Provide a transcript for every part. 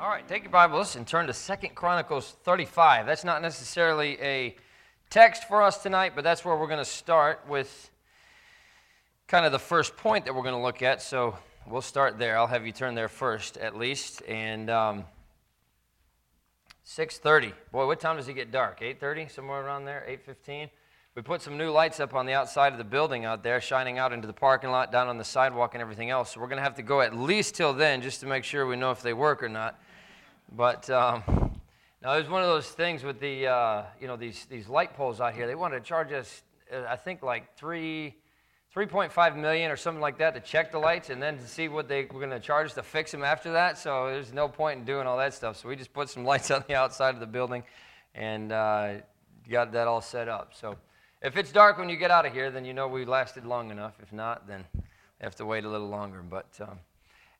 All right, take your Bibles and turn to Second Chronicles 35. That's not necessarily a text for us tonight, but that's where we're going to start with kind of the first point that we're going to look at. So we'll start there. I'll have you turn there first, at least. And um, 6:30. Boy, what time does it get dark? 8:30, somewhere around there. 8:15. We put some new lights up on the outside of the building out there, shining out into the parking lot, down on the sidewalk, and everything else. So we're going to have to go at least till then just to make sure we know if they work or not. But um, now there's one of those things with the, uh, you know, these, these light poles out here. They wanted to charge us, uh, I think, like three, 3.5 million or something like that to check the lights and then to see what they were going to charge to fix them after that. So there's no point in doing all that stuff. So we just put some lights on the outside of the building and uh, got that all set up. So. If it's dark when you get out of here, then you know we lasted long enough. If not, then you have to wait a little longer. But um,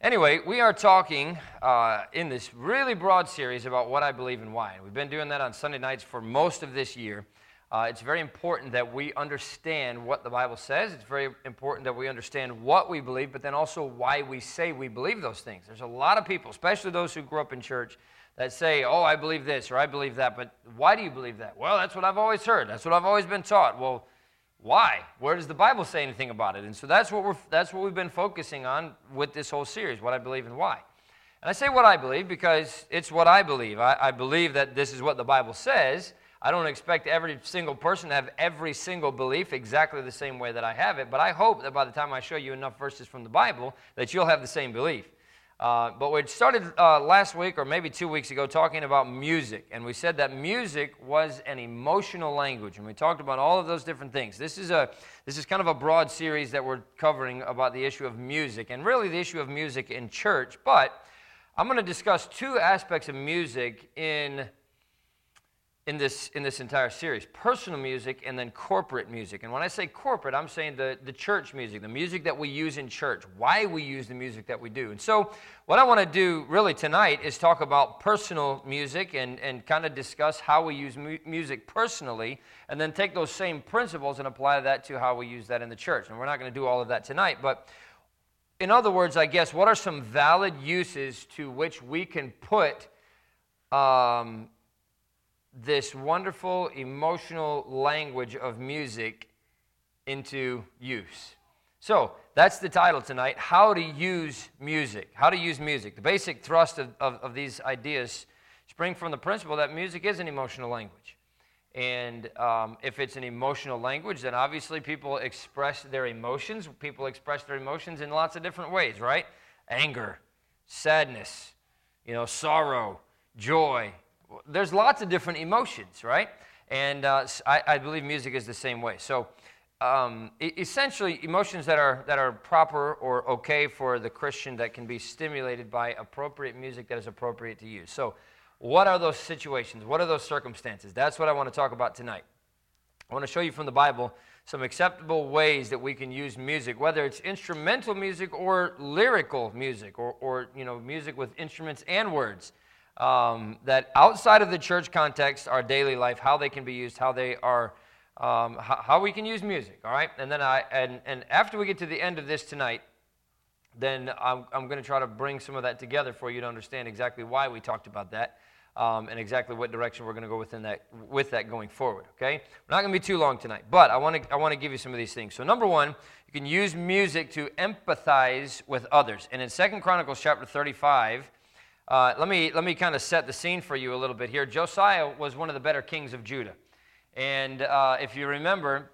anyway, we are talking uh, in this really broad series about what I believe and why. We've been doing that on Sunday nights for most of this year. Uh, it's very important that we understand what the Bible says. It's very important that we understand what we believe, but then also why we say we believe those things. There's a lot of people, especially those who grew up in church, that say, oh, I believe this or I believe that. But why do you believe that? Well, that's what I've always heard. That's what I've always been taught. Well, why? Where does the Bible say anything about it? And so that's what, we're, that's what we've been focusing on with this whole series what I believe and why. And I say what I believe because it's what I believe. I, I believe that this is what the Bible says. I don't expect every single person to have every single belief exactly the same way that I have it, but I hope that by the time I show you enough verses from the Bible, that you'll have the same belief. Uh, but we started uh, last week, or maybe two weeks ago, talking about music. And we said that music was an emotional language. And we talked about all of those different things. This is, a, this is kind of a broad series that we're covering about the issue of music, and really the issue of music in church. But I'm going to discuss two aspects of music in in this in this entire series personal music and then corporate music. And when i say corporate i'm saying the, the church music the music that we use in church why we use the music that we do. And so what i want to do really tonight is talk about personal music and, and kind of discuss how we use mu- music personally and then take those same principles and apply that to how we use that in the church. And we're not going to do all of that tonight but in other words i guess what are some valid uses to which we can put um, this wonderful emotional language of music into use. So that's the title tonight How to Use Music. How to Use Music. The basic thrust of, of, of these ideas spring from the principle that music is an emotional language. And um, if it's an emotional language, then obviously people express their emotions. People express their emotions in lots of different ways, right? Anger, sadness, you know, sorrow, joy, there's lots of different emotions, right? And uh, I, I, believe music is the same way. So, um, essentially, emotions that are, that are proper or okay for the Christian that can be stimulated by appropriate music that is appropriate to use. So, what are those situations? What are those circumstances? That's what I want to talk about tonight. I want to show you from the Bible some acceptable ways that we can use music, whether it's instrumental music or lyrical music, or, or you know, music with instruments and words um, that outside of the church context, our daily life, how they can be used, how they are, um, how, how, we can use music. All right, and then I and and after we get to the end of this tonight, then I'm I'm going to try to bring some of that together for you to understand exactly why we talked about that. Um, and exactly what direction we're going to go within that, with that going forward. Okay, we're not going to be too long tonight, but I want to I want to give you some of these things. So number one, you can use music to empathize with others, and in Second Chronicles chapter 35, uh, let me, let me kind of set the scene for you a little bit here. Josiah was one of the better kings of Judah. And uh, if you remember,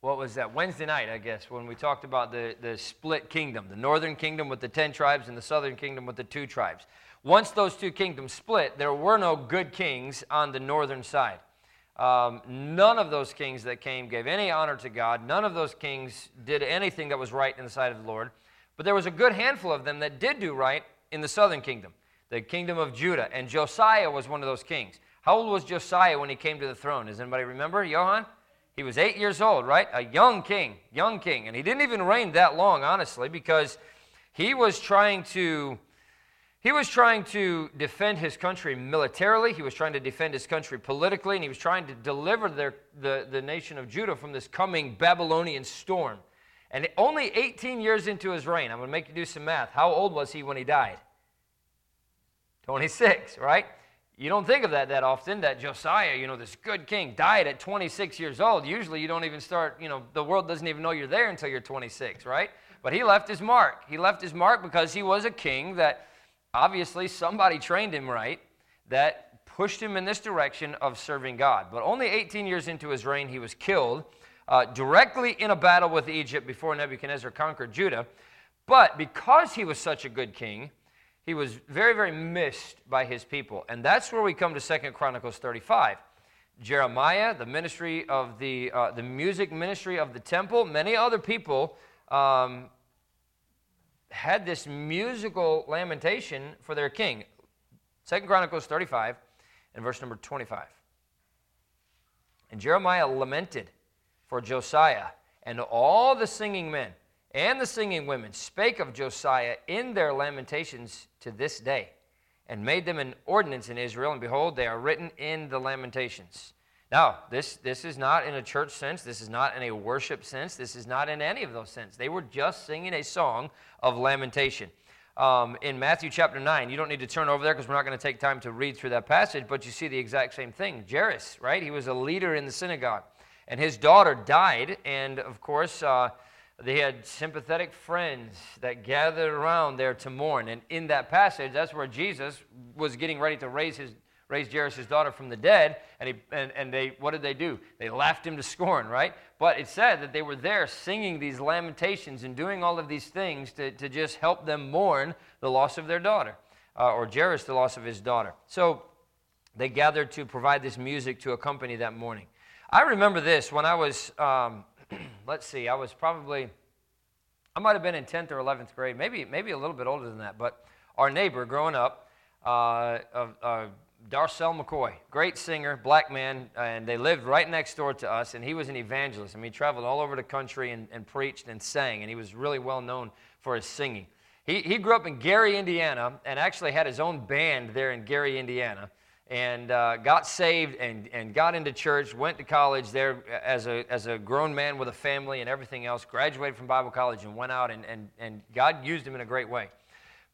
what was that? Wednesday night, I guess, when we talked about the, the split kingdom the northern kingdom with the 10 tribes and the southern kingdom with the two tribes. Once those two kingdoms split, there were no good kings on the northern side. Um, none of those kings that came gave any honor to God. None of those kings did anything that was right in the sight of the Lord. But there was a good handful of them that did do right in the southern kingdom, the kingdom of Judah. And Josiah was one of those kings. How old was Josiah when he came to the throne? Does anybody remember? Johan? He was eight years old, right? A young king, young king. And he didn't even reign that long, honestly, because he was trying to. He was trying to defend his country militarily. He was trying to defend his country politically, and he was trying to deliver their, the, the nation of Judah from this coming Babylonian storm. And only 18 years into his reign, I'm going to make you do some math. How old was he when he died? 26, right? You don't think of that that often, that Josiah, you know, this good king, died at 26 years old. Usually you don't even start, you know, the world doesn't even know you're there until you're 26, right? But he left his mark. He left his mark because he was a king that obviously somebody trained him right, that pushed him in this direction of serving God. But only 18 years into his reign, he was killed uh, directly in a battle with Egypt before Nebuchadnezzar conquered Judah. But because he was such a good king, he was very, very missed by his people. And that's where we come to Second Chronicles 35. Jeremiah, the ministry of the, uh, the music ministry of the temple, many other people um, had this musical lamentation for their king. Second Chronicles 35 and verse number 25. And Jeremiah lamented for Josiah, and all the singing men and the singing women spake of Josiah in their lamentations to this day, and made them an ordinance in Israel, and behold, they are written in the lamentations. Now, this, this is not in a church sense. This is not in a worship sense. This is not in any of those sense. They were just singing a song of lamentation. Um, in Matthew chapter 9, you don't need to turn over there because we're not going to take time to read through that passage, but you see the exact same thing. Jairus, right? He was a leader in the synagogue, and his daughter died, and of course, uh, they had sympathetic friends that gathered around there to mourn. And in that passage, that's where Jesus was getting ready to raise his raise Jairus' daughter from the dead, and, he, and, and they, what did they do? They laughed him to scorn, right? But it said that they were there singing these lamentations and doing all of these things to, to just help them mourn the loss of their daughter, uh, or Jairus, the loss of his daughter. So they gathered to provide this music to accompany that mourning. I remember this when I was, um, let's see, I was probably, I might have been in 10th or 11th grade, maybe, maybe a little bit older than that, but our neighbor growing up, uh, uh, Darcel McCoy, great singer, black man, and they lived right next door to us, and he was an evangelist. I mean, he traveled all over the country and, and preached and sang, and he was really well known for his singing. He, he grew up in Gary, Indiana, and actually had his own band there in Gary, Indiana, and uh, got saved and, and got into church, went to college there as a, as a grown man with a family and everything else, graduated from Bible college, and went out, and, and, and God used him in a great way.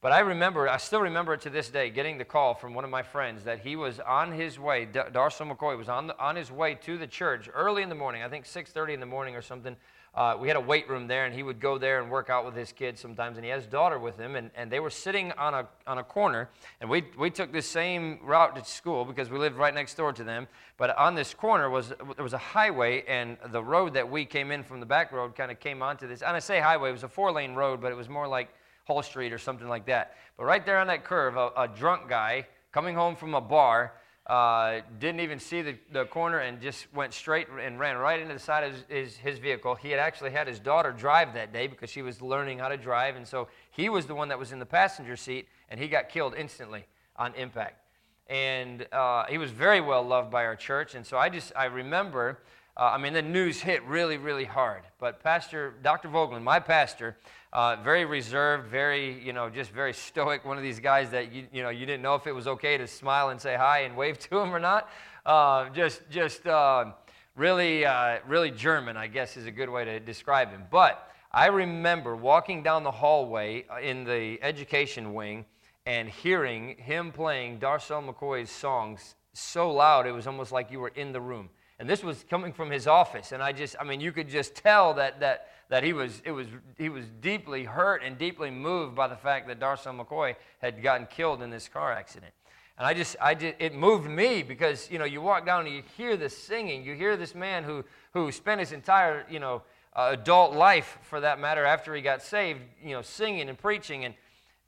But I remember, I still remember it to this day, getting the call from one of my friends that he was on his way, D- Darcel McCoy was on, the, on his way to the church early in the morning, I think 6.30 in the morning or something. Uh, we had a weight room there, and he would go there and work out with his kids sometimes, and he has his daughter with him, and, and they were sitting on a, on a corner, and we, we took this same route to school because we lived right next door to them, but on this corner was, there was a highway, and the road that we came in from the back road kind of came onto this, and I say highway, it was a four-lane road, but it was more like Hull Street or something like that. But right there on that curve, a, a drunk guy coming home from a bar uh, didn't even see the, the corner and just went straight and ran right into the side of his, his, his, vehicle. He had actually had his daughter drive that day because she was learning how to drive, and so he was the one that was in the passenger seat, and he got killed instantly on impact. And uh, he was very well loved by our church, and so I just I remember uh, I mean, the news hit really, really hard. But Pastor, Dr. Vogelin, my pastor, uh, very reserved, very, you know, just very stoic. One of these guys that you, you know, you didn't know if it was okay to smile and say hi and wave to him or not. Uh, just, just uh, really, uh, really German, I guess, is a good way to describe him. But I remember walking down the hallway uh, in the education wing and hearing him playing Darcel McCoy's songs so loud it was almost like you were in the room. And this was coming from his office. And I just, I mean, you could just tell that, that, that he, was, it was, he was deeply hurt and deeply moved by the fact that Darcel McCoy had gotten killed in this car accident. And I just, I did, it moved me because, you know, you walk down and you hear this singing. You hear this man who, who spent his entire, you know, uh, adult life, for that matter, after he got saved, you know, singing and preaching. And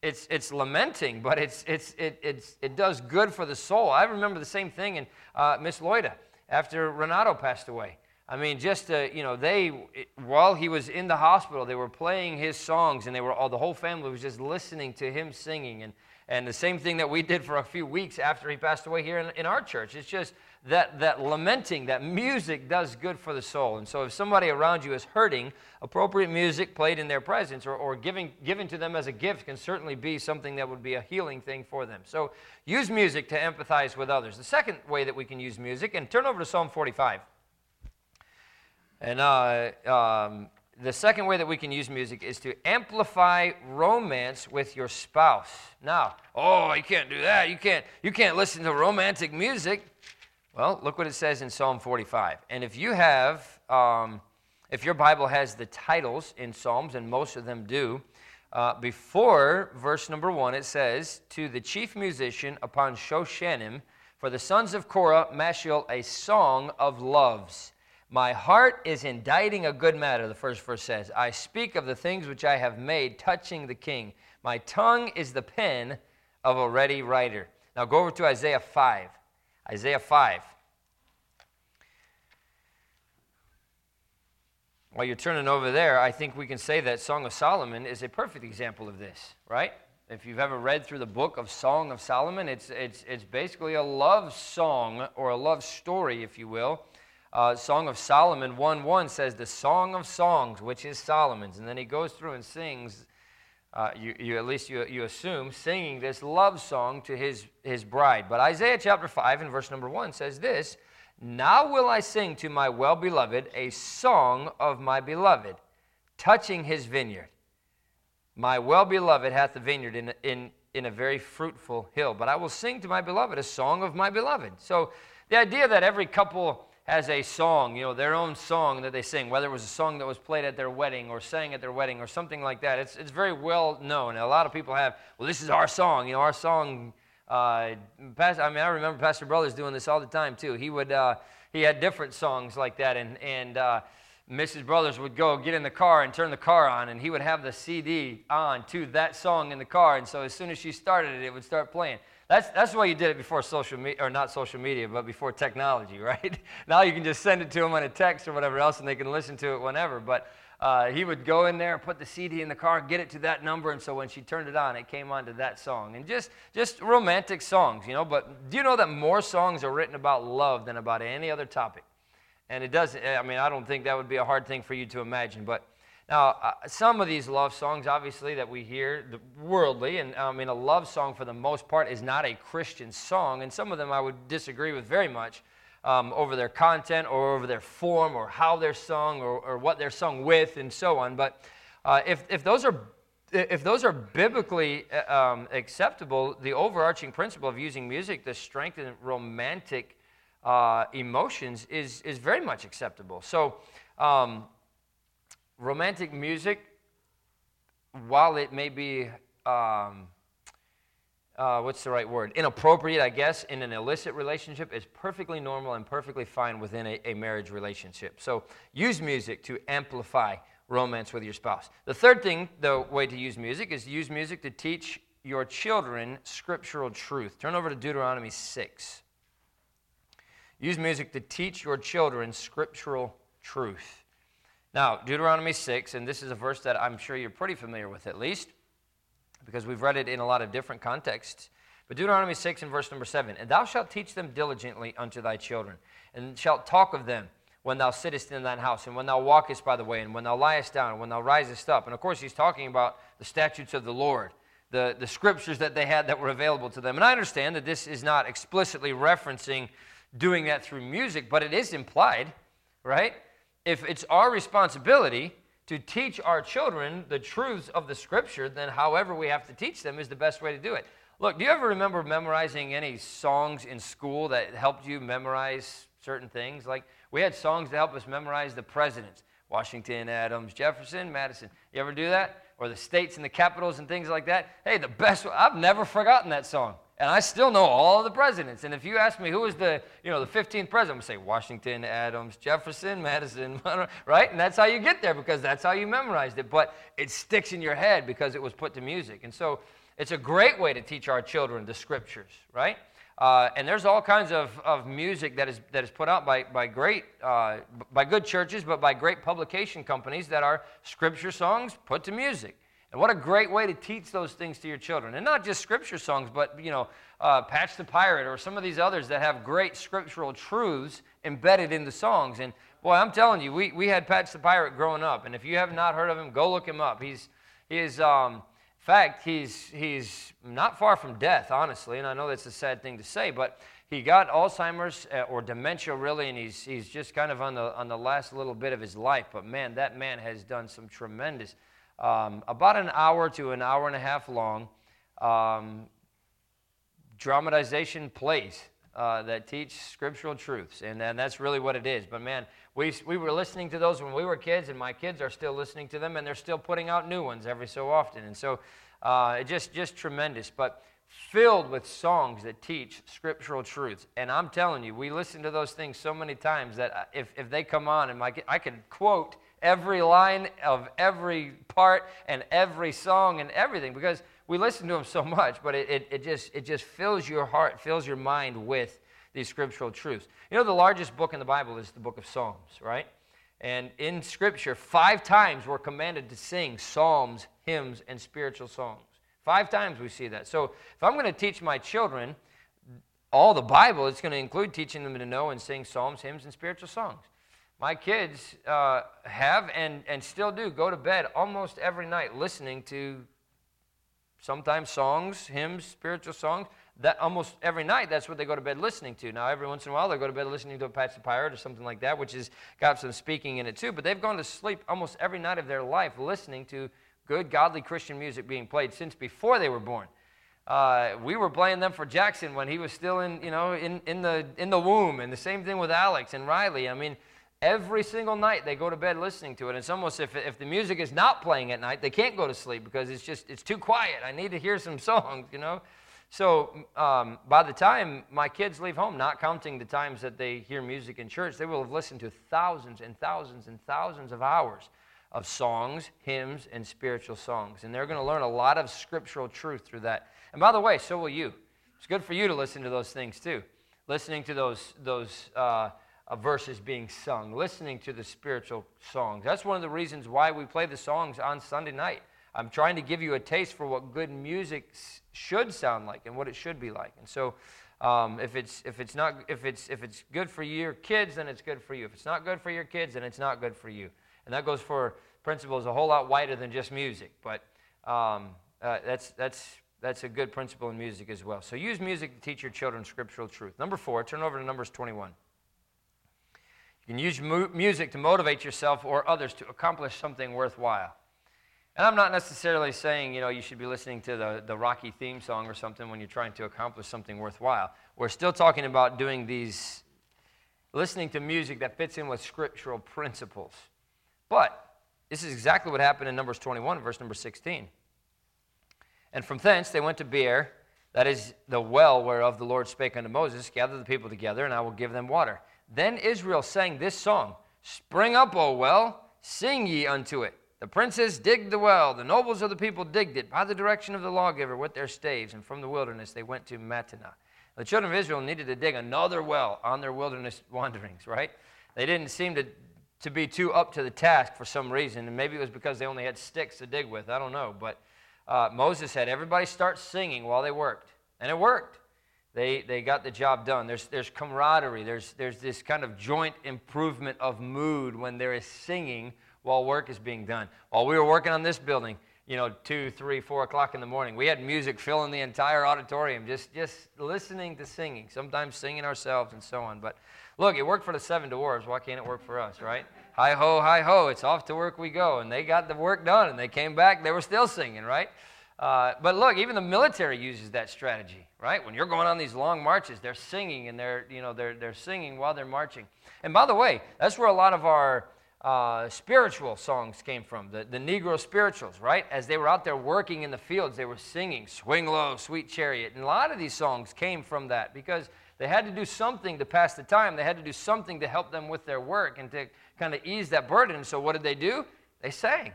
it's, it's lamenting, but it's, it's, it, it's, it does good for the soul. I remember the same thing in uh, Miss Loida after Renato passed away. I mean, just uh, you know, they while he was in the hospital, they were playing his songs, and they were all the whole family was just listening to him singing, and and the same thing that we did for a few weeks after he passed away here in, in our church. It's just that, that lamenting, that music does good for the soul. And so if somebody around you is hurting, appropriate music played in their presence or, or giving, given to them as a gift can certainly be something that would be a healing thing for them. So use music to empathize with others. The second way that we can use music, and turn over to Psalm 45. And uh, um, the second way that we can use music is to amplify romance with your spouse. Now, oh, you can't do that. You can't you can't listen to romantic music. Well, look what it says in Psalm 45. And if you have, um, if your Bible has the titles in Psalms, and most of them do, uh, before verse number one, it says, To the chief musician upon Shoshannim, for the sons of Korah, Maschil, a song of loves. My heart is inditing a good matter, the first verse says. I speak of the things which I have made touching the king. My tongue is the pen of a ready writer. Now go over to Isaiah 5. Isaiah 5. While you're turning over there, I think we can say that Song of Solomon is a perfect example of this, right? If you've ever read through the book of Song of Solomon, it's, it's, it's basically a love song or a love story, if you will. Uh, song of Solomon 1 1 says, The Song of Songs, which is Solomon's. And then he goes through and sings, uh, you, you, at least you, you assume, singing this love song to his, his bride. But Isaiah chapter 5 and verse number 1 says this now will I sing to my well beloved a song of my beloved, touching his vineyard. My well beloved hath a vineyard in, in, in a very fruitful hill, but I will sing to my beloved a song of my beloved. So the idea that every couple has a song, you know, their own song that they sing, whether it was a song that was played at their wedding or sang at their wedding or something like that, it's, it's very well known. a lot of people have, well, this is our song, you know, our song uh, Pastor, I mean, I remember Pastor Brothers doing this all the time too. He would, uh, he had different songs like that, and and uh, Mrs. Brothers would go get in the car and turn the car on, and he would have the CD on to that song in the car, and so as soon as she started it, it would start playing. That's that's why you did it before social media, or not social media, but before technology, right? now you can just send it to them on a text or whatever else, and they can listen to it whenever. But uh, he would go in there and put the CD in the car, get it to that number, and so when she turned it on, it came on to that song. And just, just romantic songs, you know. But do you know that more songs are written about love than about any other topic? And it doesn't, I mean, I don't think that would be a hard thing for you to imagine. But now, uh, some of these love songs, obviously, that we hear, the worldly, and I mean, a love song for the most part is not a Christian song. And some of them I would disagree with very much um, over their content or over their form or how they're sung or, or what they're sung with and so on. But uh, if, if those are if those are biblically uh, um, acceptable, the overarching principle of using music to strengthen romantic uh, emotions is, is very much acceptable. So, um, romantic music, while it may be um, uh, what's the right word? Inappropriate, I guess, in an illicit relationship is perfectly normal and perfectly fine within a, a, marriage relationship. So use music to amplify romance with your spouse. The third thing, the way to use music, is use music to teach your children scriptural truth. Turn over to Deuteronomy 6. Use music to teach your children scriptural truth. Now, Deuteronomy 6, and this is a verse that I'm sure you're pretty familiar with at least because we've read it in a lot of different contexts. But Deuteronomy 6 and verse number 7 And thou shalt teach them diligently unto thy children, and shalt talk of them when thou sittest in thine house, and when thou walkest by the way, and when thou liest down, and when thou risest up. And of course, he's talking about the statutes of the Lord, the, the scriptures that they had that were available to them. And I understand that this is not explicitly referencing doing that through music, but it is implied, right? If it's our responsibility to teach our children the truths of the scripture, then however we have to teach them is the best way to do it. Look, do you ever remember memorizing any songs in school that helped you memorize certain things? Like we had songs to help us memorize the presidents Washington, Adams, Jefferson, Madison. You ever do that? Or the states and the capitals and things like that? Hey, the best, I've never forgotten that song. And I still know all the presidents. And if you ask me who was the, you know, the 15th president, I'm going to say Washington, Adams, Jefferson, Madison, right? And that's how you get there because that's how you memorized it. But it sticks in your head because it was put to music. And so it's a great way to teach our children the scriptures, right? Uh, and there's all kinds of, of music that is, that is put out by, by great, uh, by good churches, but by great publication companies that are scripture songs put to music. And what a great way to teach those things to your children. And not just scripture songs, but, you know, uh, Patch the Pirate or some of these others that have great scriptural truths embedded in the songs. And boy, I'm telling you, we, we had Patch the Pirate growing up. And if you have not heard of him, go look him up. He's, he is um, fact, he's, he's not far from death, honestly, and I know that's a sad thing to say, but he got Alzheimer's uh, or dementia, really, and he's, he's just kind of on the, on the last little bit of his life. But man, that man has done some tremendous, um, about an hour to an hour and a half long um, dramatization plays uh, that teach scriptural truths. And, and that's really what it is. But man, we, we were listening to those when we were kids, and my kids are still listening to them, and they're still putting out new ones every so often. And so uh, just, just tremendous. But filled with songs that teach scriptural truths. And I'm telling you, we listen to those things so many times that uh, if, if they come on, and my, I could quote every line of every part and every song and everything because we listen to them so much, but it, it, it, just, it just fills your heart, fills your mind with these scriptural truths. You know, the largest book in the Bible is the book of Psalms, right? And in Scripture, five times we're commanded to sing psalms, hymns, and spiritual songs. Five times we see that. So if I'm going to teach my children all the Bible, it's going to include teaching them to know and sing psalms, hymns, and spiritual songs. My kids uh, have and, and still do go to bed almost every night listening to sometimes songs, hymns, spiritual songs. That almost every night, that's what they go to bed listening to. Now, every once in a while, they go to bed listening to a Patch the Pirate or something like that, which has got some speaking in it too. But they've gone to sleep almost every night of their life listening to good, godly Christian music being played since before they were born. Uh, we were playing them for Jackson when he was still in, you know, in, in, the, in the womb, and the same thing with Alex and Riley. I mean, every single night they go to bed listening to it. It's almost if, if the music is not playing at night, they can't go to sleep because it's just, it's too quiet. I need to hear some songs, you know. So um, by the time my kids leave home, not counting the times that they hear music in church, they will have listened to thousands and thousands and thousands of hours of songs, hymns, and spiritual songs. And they're going to learn a lot of scriptural truth through that. And by the way, so will you. It's good for you to listen to those things too. Listening to those, those uh, uh, verses being sung, listening to the spiritual songs. That's one of the reasons why we play the songs on Sunday night. I'm trying to give you a taste for what good music should sound like and what it should be like. And so, um, if it's if it's not if it's if it's good for your kids, then it's good for you. If it's not good for your kids, then it's not good for you. And that goes for principles a whole lot wider than just music. But um, uh, that's, that's, that's a good principle in music as well. So use music to teach your children scriptural truth. Number four, turn over to Numbers 21. You can use mu- music to motivate yourself or others to accomplish something worthwhile. And I'm not necessarily saying, you know, you should be listening to the, the Rocky theme song or something when you're trying to accomplish something worthwhile. We're still talking about doing these, listening to music that fits in with scriptural principles. But this is exactly what happened in Numbers 21, verse number 16. And from thence they went to Beer, that is the well whereof the Lord spake unto Moses, Gather the people together, and I will give them water. Then Israel sang this song Spring up, O well, sing ye unto it. The princes digged the well, the nobles of the people digged it by the direction of the lawgiver with their staves, and from the wilderness they went to Mattanah. The children of Israel needed to dig another well on their wilderness wanderings, right? They didn't seem to to be too up to the task for some reason. And maybe it was because they only had sticks to dig with. I don't know. But uh, Moses had everybody start singing while they worked. And it worked. They, they got the job done. There's, there's camaraderie. There's, there's this kind of joint improvement of mood when there is singing while work is being done. While we were working on this building, you know, two, three, four o'clock in the morning, we had music filling the entire auditorium, just, just listening to singing, sometimes singing ourselves and so on. But Look, it worked for the seven dwarves. Why can't it work for us, right? Hi ho, hi ho, it's off to work we go. And they got the work done and they came back, they were still singing, right? Uh, but look, even the military uses that strategy, right? When you're going on these long marches, they're singing and they're, you know, they're, they're singing while they're marching. And by the way, that's where a lot of our uh, spiritual songs came from, the, the Negro spirituals, right? As they were out there working in the fields, they were singing Swing Low, Sweet Chariot. And a lot of these songs came from that because they had to do something to pass the time. They had to do something to help them with their work and to kind of ease that burden. So, what did they do? They sang.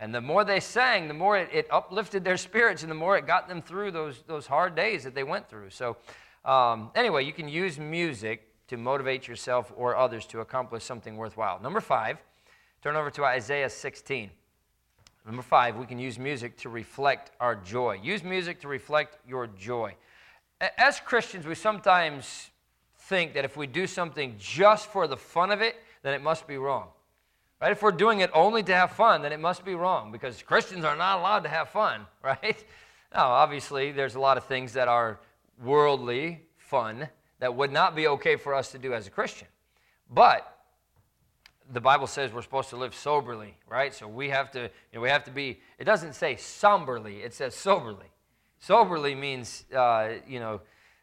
And the more they sang, the more it, it uplifted their spirits and the more it got them through those, those hard days that they went through. So, um, anyway, you can use music to motivate yourself or others to accomplish something worthwhile. Number five, turn over to Isaiah 16. Number five, we can use music to reflect our joy. Use music to reflect your joy as Christians, we sometimes think that if we do something just for the fun of it, then it must be wrong. Right? If we're doing it only to have fun, then it must be wrong because Christians are not allowed to have fun, right? Now, obviously, there's a lot of things that are worldly fun that would not be okay for us to do as a Christian. But the Bible says we're supposed to live soberly, right? So we have to, you know, we have to be. It doesn't say somberly; it says soberly. Soberly means, uh, you know,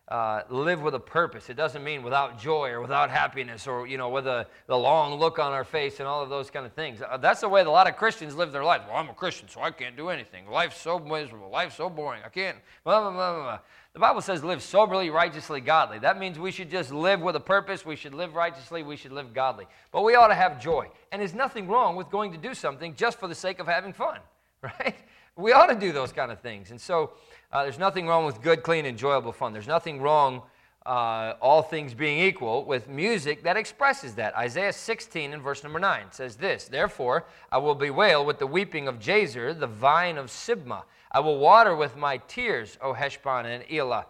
uh, live with a purpose. It doesn't mean without joy or without happiness or, you know, with a, the long look on our face and all of those kind of things. Uh, that's the way that a lot of Christians live their life. Well, I'm a Christian, so I can't do anything. Life's so miserable. Life's so boring. I can't. Blah, blah, blah, blah. The Bible says live soberly, righteously, godly. That means we should just live with a purpose. We should live righteously. We should live godly. But we ought to have joy. And there's nothing wrong with going to do something just for the sake of having fun, right? We ought to do those kind of things. And so, uh, there's nothing wrong with good, clean, enjoyable fun. There's nothing wrong, uh, all things being equal, with music that expresses that. Isaiah 16 and verse number 9 says this Therefore, I will bewail with the weeping of Jazer, the vine of Sibmah. I will water with my tears, O Heshbon and Elah.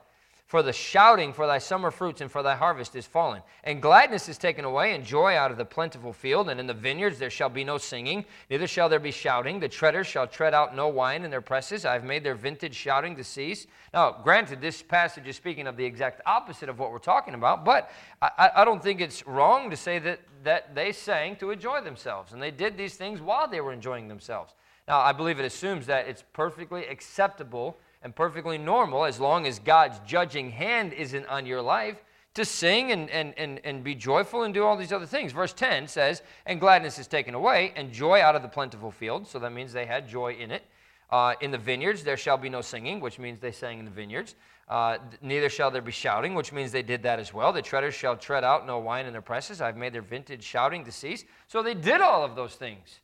For the shouting for thy summer fruits and for thy harvest is fallen. And gladness is taken away, and joy out of the plentiful field. And in the vineyards there shall be no singing, neither shall there be shouting. The treaders shall tread out no wine in their presses. I have made their vintage shouting to cease. Now, granted, this passage is speaking of the exact opposite of what we're talking about, but I, I don't think it's wrong to say that, that they sang to enjoy themselves. And they did these things while they were enjoying themselves. Now, I believe it assumes that it's perfectly acceptable and perfectly normal as long as God's judging hand isn't on your life to sing and, and, and, and be joyful and do all these other things. Verse 10 says, And gladness is taken away, and joy out of the plentiful field. So that means they had joy in it. Uh, in the vineyards, there shall be no singing, which means they sang in the vineyards. Uh, neither shall there be shouting, which means they did that as well. The treaders shall tread out no wine in their presses. I've made their vintage shouting to cease. So they did all of those things.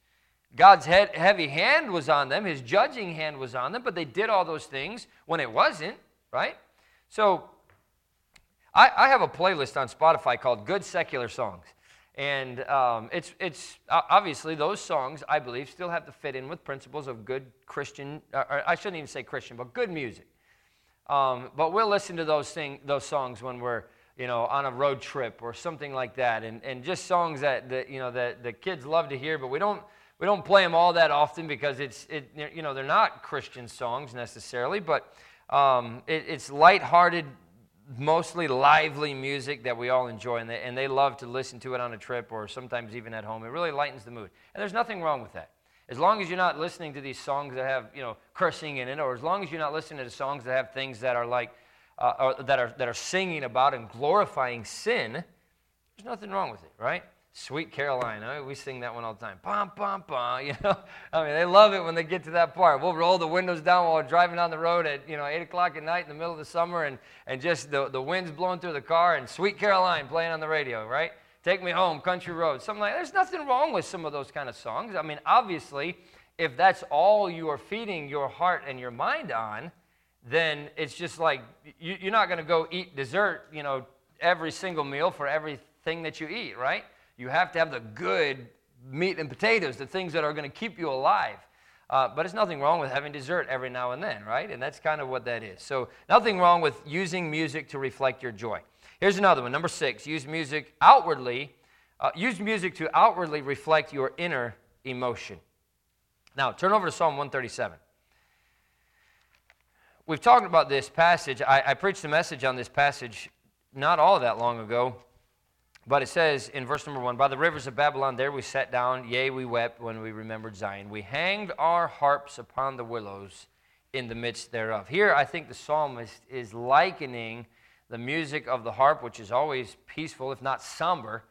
God's heavy hand was on them, his judging hand was on them, but they did all those things when it wasn't, right? So I, I have a playlist on Spotify called Good Secular Songs. And um, it's, it's obviously those songs, I believe, still have to fit in with principles of good Christian, I shouldn't even say Christian, but good music. Um, but we'll listen to those, thing, those songs when we're you know, on a road trip or something like that. And, and just songs that, that, you know, that the kids love to hear, but we don't, we don't play them all that often because it's, it, you know, they're not Christian songs necessarily, but um, it, it's lighthearted, mostly lively music that we all enjoy, and they, and they love to listen to it on a trip or sometimes even at home. It really lightens the mood. And there's nothing wrong with that. As long as you're not listening to these songs that have, you know, cursing in it, or as long as you're not listening to songs that have things that are like, uh, that, are, that are singing about and glorifying sin, there's nothing wrong with it, right? Sweet Caroline. I we sing that one all the time. Pom, pom, pom. You know, I mean, they love it when they get to that part. We'll roll the windows down while we're driving down the road at, you know, 8 o'clock at night in the middle of the summer and, and just the, the wind's blowing through the car and Sweet Caroline playing on the radio, right? Take me home, country road, something like that. There's nothing wrong with some of those kind of songs. I mean, obviously, if that's all you are feeding your heart and your mind on, then it's just like you, you're not going to go eat dessert, you know, every single meal for everything that you eat, right? You have to have the good meat and potatoes, the things that are going to keep you alive. Uh, but it's nothing wrong with having dessert every now and then, right? And that's kind of what that is. So, nothing wrong with using music to reflect your joy. Here's another one. Number six use music outwardly, uh, use music to outwardly reflect your inner emotion. Now, turn over to Psalm 137. We've talked about this passage. I, I preached a message on this passage not all that long ago. But it says in verse number one By the rivers of Babylon, there we sat down, yea, we wept when we remembered Zion. We hanged our harps upon the willows in the midst thereof. Here, I think the psalmist is likening the music of the harp, which is always peaceful, if not somber,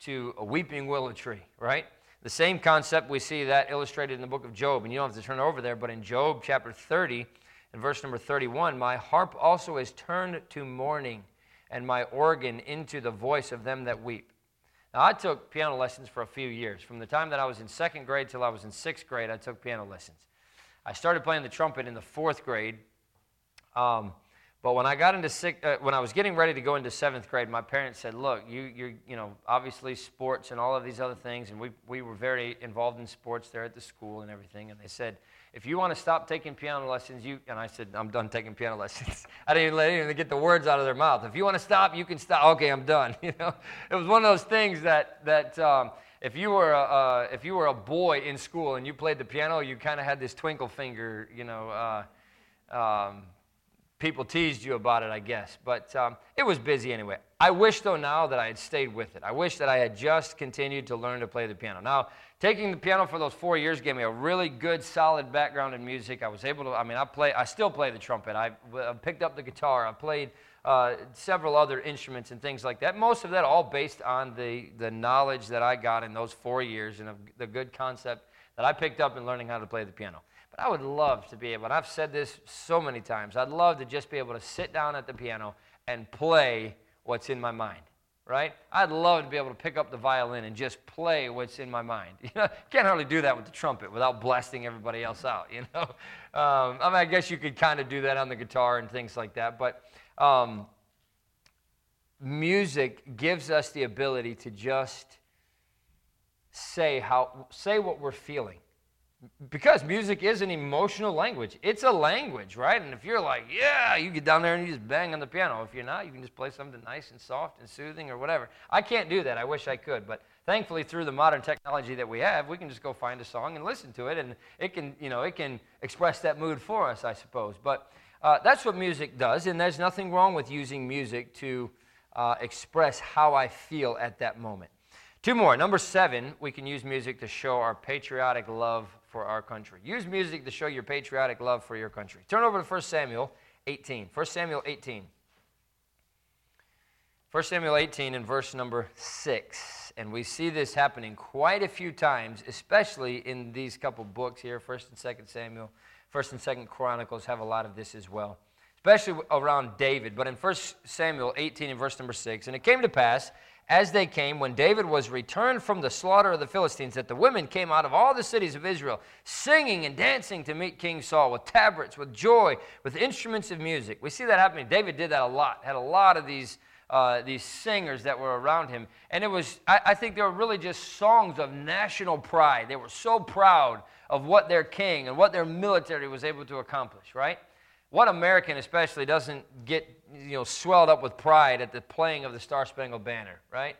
to a weeping willow tree, right? The same concept, we see that illustrated in the book of Job. And you don't have to turn over there, but in Job chapter 30, in verse number 31, my harp also is turned to mourning and my organ into the voice of them that weep. Now, I took piano lessons for a few years. From the time that I was in second grade till I was in sixth grade, I took piano lessons. I started playing the trumpet in the fourth grade. Um, but when I got into uh, when I was getting ready to go into seventh grade, my parents said, "Look, you, you're, you know, obviously sports and all of these other things, and we, we were very involved in sports there at the school and everything. And they said, if you want to stop taking piano lessons, you and I said, I'm done taking piano lessons. I didn't even let even get the words out of their mouth. If you want to stop, you can stop. Okay, I'm done. You know, it was one of those things that that um, if you were a, uh, if you were a boy in school and you played the piano, you kind of had this twinkle finger, you know. Uh, um, people teased you about it, I guess. But um, it was busy anyway. I wish, though, now that I had stayed with it. I wish that I had just continued to learn to play the piano. Now, taking the piano for those four years gave me a really good, solid background in music. I was able to, I mean, I play, I still play the trumpet. I, picked up the guitar. I played uh, several other instruments and things like that. Most of that all based on the, the knowledge that I got in those four years and the good concept that I picked up in learning how to play the piano. I would love to be able, and I've said this so many times, I'd love to just be able to sit down at the piano and play what's in my mind, right? I'd love to be able to pick up the violin and just play what's in my mind. You know, can't hardly do that with the trumpet without blasting everybody else out, you know? Um, I mean, I guess you could kind of do that on the guitar and things like that, but um, music gives us the ability to just say how say what we're feeling because music is an emotional language. It's a language right? And if you're like yeah you get down there and you just bang on the piano. If you're not you can just play something nice and soft and soothing or whatever. I can't do that. I wish i could but thankfully through the modern technology that we have we can just go find a song and listen to it and it can you know it can express that mood for us i suppose. But uh, that's what music does, and there's nothing wrong with using music to uh, express how I feel at that moment. Two more. Number seven, we can use music to show our patriotic love for our country. Use music to show your patriotic love for your country. Turn over to 1 Samuel 18. 1 Samuel 18. 1 Samuel 18 and verse number 6. And we see this happening quite a few times, especially in these couple books here, 1st and 2nd Samuel. First and Second Chronicles have a lot of this as well, especially around David. But in 1 Samuel 18 and verse number 6, and it came to pass as they came, when David was returned from the slaughter of the Philistines, that the women came out of all the cities of Israel, singing and dancing to meet King Saul with tabrets, with joy, with instruments of music. We see that happening. David did that a lot, had a lot of these. Uh, these singers that were around him. And it was, I, I think they were really just songs of national pride. They were so proud of what their king and what their military was able to accomplish, right? What American especially doesn't get you know swelled up with pride at the playing of the Star Spangled Banner, right?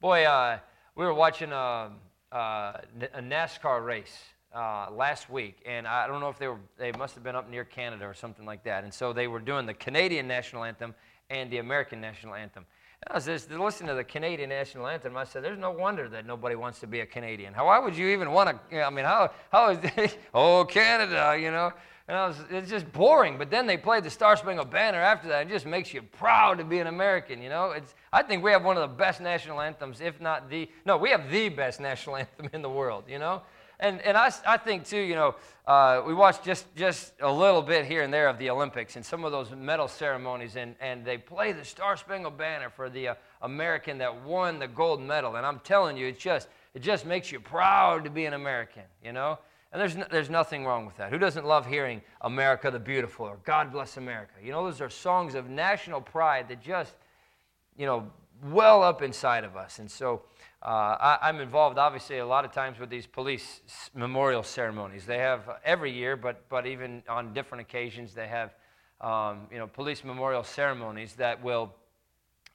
Boy, uh, we were watching a, a, a NASCAR race uh, last week, and I don't know if they were they must have been up near Canada or something like that, and so they were doing the Canadian national anthem and the American national anthem. And I was just listening to the Canadian national anthem. I said, "There's no wonder that nobody wants to be a Canadian. How, why would you even want to? I mean, how how is this? oh Canada, you know?" And was, it's just boring. But then they played the Star Spangled Banner after that. It just makes you proud to be an American. You know, it's. I think we have one of the best national anthems, if not the. No, we have the best national anthem in the world. You know, and, and I, I think too, you know, uh, we watched just, just a little bit here and there of the Olympics and some of those medal ceremonies, and, and they play the Star Spangled Banner for the uh, American that won the gold medal. And I'm telling you, it's just, it just makes you proud to be an American, you know? And there's, no, there's nothing wrong with that. Who doesn't love hearing America the Beautiful or God Bless America? You know, those are songs of national pride that just, you know, well up inside of us. And so, uh, I, am involved, obviously, a lot of times with these police memorial ceremonies. They have every year, but, but even on different occasions, they have um, you know, police memorial ceremonies that will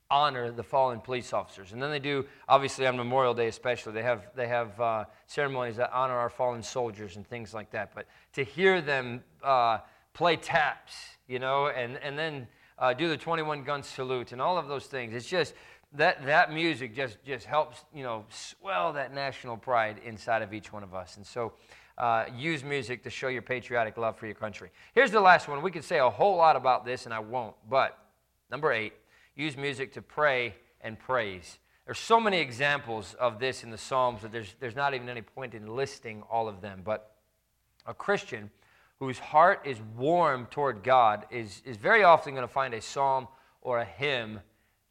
honor the fallen police officers. And then they do, obviously, on Memorial Day especially, they have, they have uh, ceremonies that honor our fallen soldiers and things like that. But to hear them uh, play taps, you know, and, and then uh, do the 21 gun salute and all of those things, it's just that, that music just, just helps, you know, swell that national pride inside of each one of us. And so uh, use music to show your patriotic love for your country. Here's the last one. We could say a whole lot about this, and I won't. But number eight, use music to pray and praise. There's so many examples of this in the Psalms that there's, there's not even any point in listing all of them. But a Christian whose heart is warm toward God is, is very often going to find a psalm or a hymn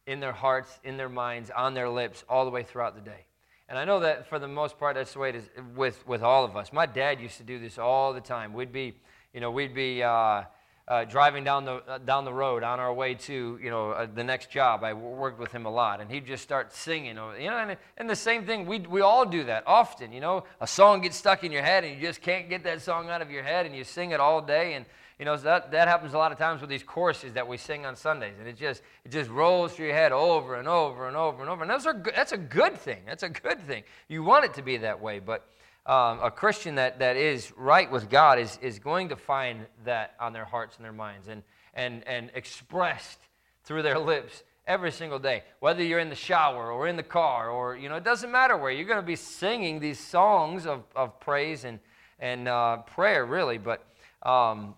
in their hearts, in their minds, on their lips all the way throughout the day. And I know that for the most part, that's the way it is with, with all of us. My dad used to do this all the time. We'd be, you know, we'd be uh, uh, driving down the, uh, down the road on our way to, you know, uh, the next job. I worked with him a lot. And he'd just start singing, you know, and, and the same thing, we, we all do that often, you know. A song gets stuck in your head and you just can't get that song out of your head and you sing it all day. And, You know, that, that happens a lot of times with these choruses that we sing on Sundays. And it just, it just rolls through your head over and over and over and over. And those are, that's a good thing. That's a good thing. You want it to be that way. But um, a Christian that, that is right with God is, is going to find that on their hearts and their minds and, and, and expressed through their lips every single day. Whether you're in the shower or in the car or you know it doesn't matter where. You're going to be singing these songs of, of praise and, and uh, prayer really. But um,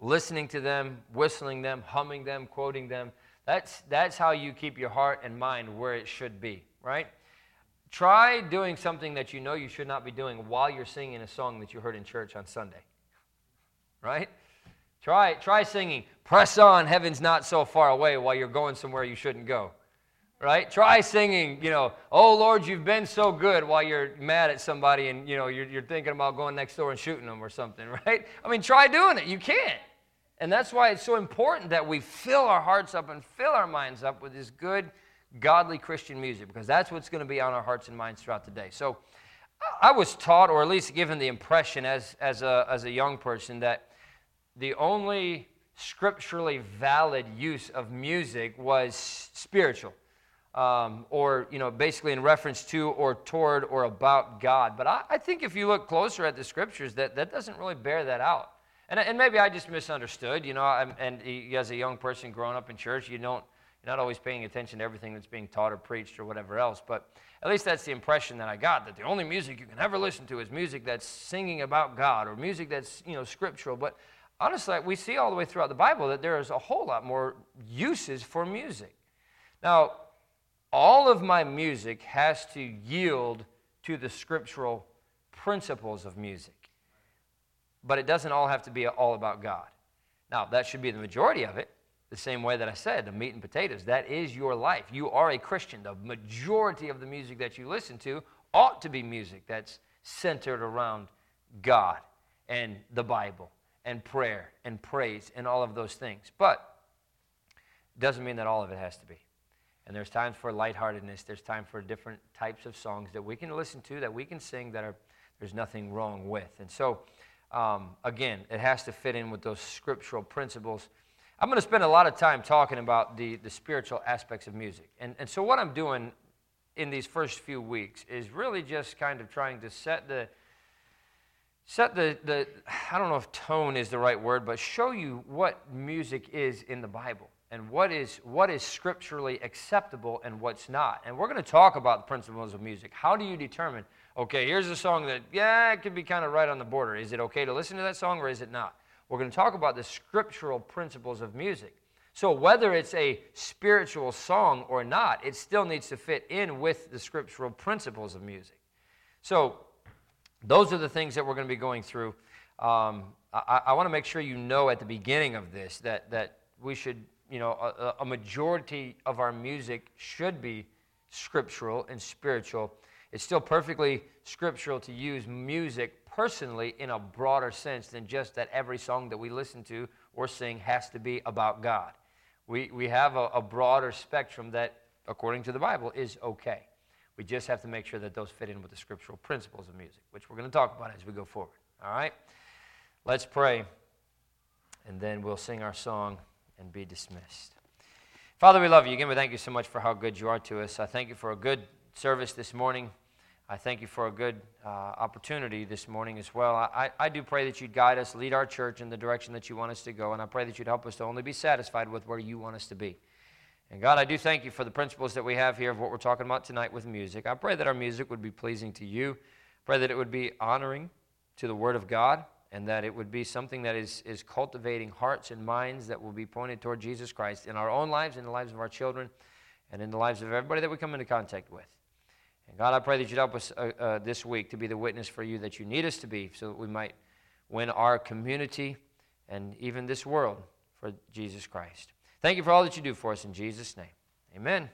listening to them whistling them humming them quoting them that's, that's how you keep your heart and mind where it should be right try doing something that you know you should not be doing while you're singing a song that you heard in church on sunday right Try, try singing, Press on, heaven's not so far away while you're going somewhere you shouldn't go. Right? Try singing, you know, oh Lord, you've been so good while you're mad at somebody and, you know, you're, you're thinking about going next door and shooting them or something, right? I mean, try doing it. You can't. And that's why it's so important that we fill our hearts up and fill our minds up with this good, godly Christian music because that's what's going to be on our hearts and minds throughout the day. So I was taught, or at least given the impression as, as, a, as a young person, that the only scripturally valid use of music was spiritual. Um, or, you know, basically in reference to or toward or about God. But I, I, think if you look closer at the scriptures, that, that doesn't really bear that out. And, and maybe I just misunderstood, you know, I'm, and as a young person growing up in church, you don't, you're not always paying attention to everything that's being taught or preached or whatever else. But at least that's the impression that I got, that the only music you can ever listen to is music that's singing about God or music that's, you know, scriptural. But honestly, we see all the way throughout the Bible that there is a whole lot more uses for music. Now, all of my music has to yield to the scriptural principles of music. But it doesn't all have to be all about God. Now, that should be the majority of it, the same way that I said, the meat and potatoes. That is your life. You are a Christian. The majority of the music that you listen to ought to be music that's centered around God and the Bible and prayer and praise and all of those things. But it doesn't mean that all of it has to be. And there's times for lightheartedness, there's time for different types of songs that we can listen to, that we can sing, that are, there's nothing wrong with. And so, um, again, it has to fit in with those scriptural principles. I'm going to spend a lot of time talking about the, the spiritual aspects of music. And, and so, what I'm doing in these first few weeks is really just kind of trying to set the, set the, the, I don't know if tone is the right word, but show you what music is in the Bible and what is, what is scripturally acceptable and what's not. And we're going to talk about the principles of music. How do you determine, okay, here's a song that, yeah, it could be kind of right on the border. Is it okay to listen to that song or is it not? We're going to talk about the scriptural principles of music. So, whether it's a spiritual song or not, it still needs to fit in with the scriptural principles of music. So, those are the things that we're going to be going through. Um, I, I want to make sure you know at the beginning of this that, that we should, you know, a, a majority of our music should be scriptural and spiritual. It's still perfectly scriptural to use music personally in a broader sense than just that every song that we listen to or sing has to be about God. We, we have a, a broader spectrum that, according to the Bible, is okay. We just have to make sure that those fit in with the scriptural principles of music, which we're going to talk about as we go forward. All right? Let's pray, and then we'll sing our song and be dismissed. Father, we love you. Again, we thank you so much for how good you are to us. I thank you for a good service this morning. I thank you for a good uh, opportunity this morning as well. I, I do pray that you'd guide us, lead our church in the direction that you want us to go, and I pray that you'd help us to only be satisfied with where you want us to be. And God, I do thank you for the principles that we have here of what we're talking about tonight with music. I pray that our music would be pleasing to you. Pray that it would be honoring to the Word of God and that it would be something that is, is cultivating hearts and minds that will be pointed toward Jesus Christ in our own lives, in the lives of our children, and in the lives of everybody that we come into contact with. And God, I pray that you'd help us uh, uh, this week to be the witness for you that you need us to be so that we might win our community and even this world for Jesus Christ. Thank you for all that you do for us in Jesus' name. Amen.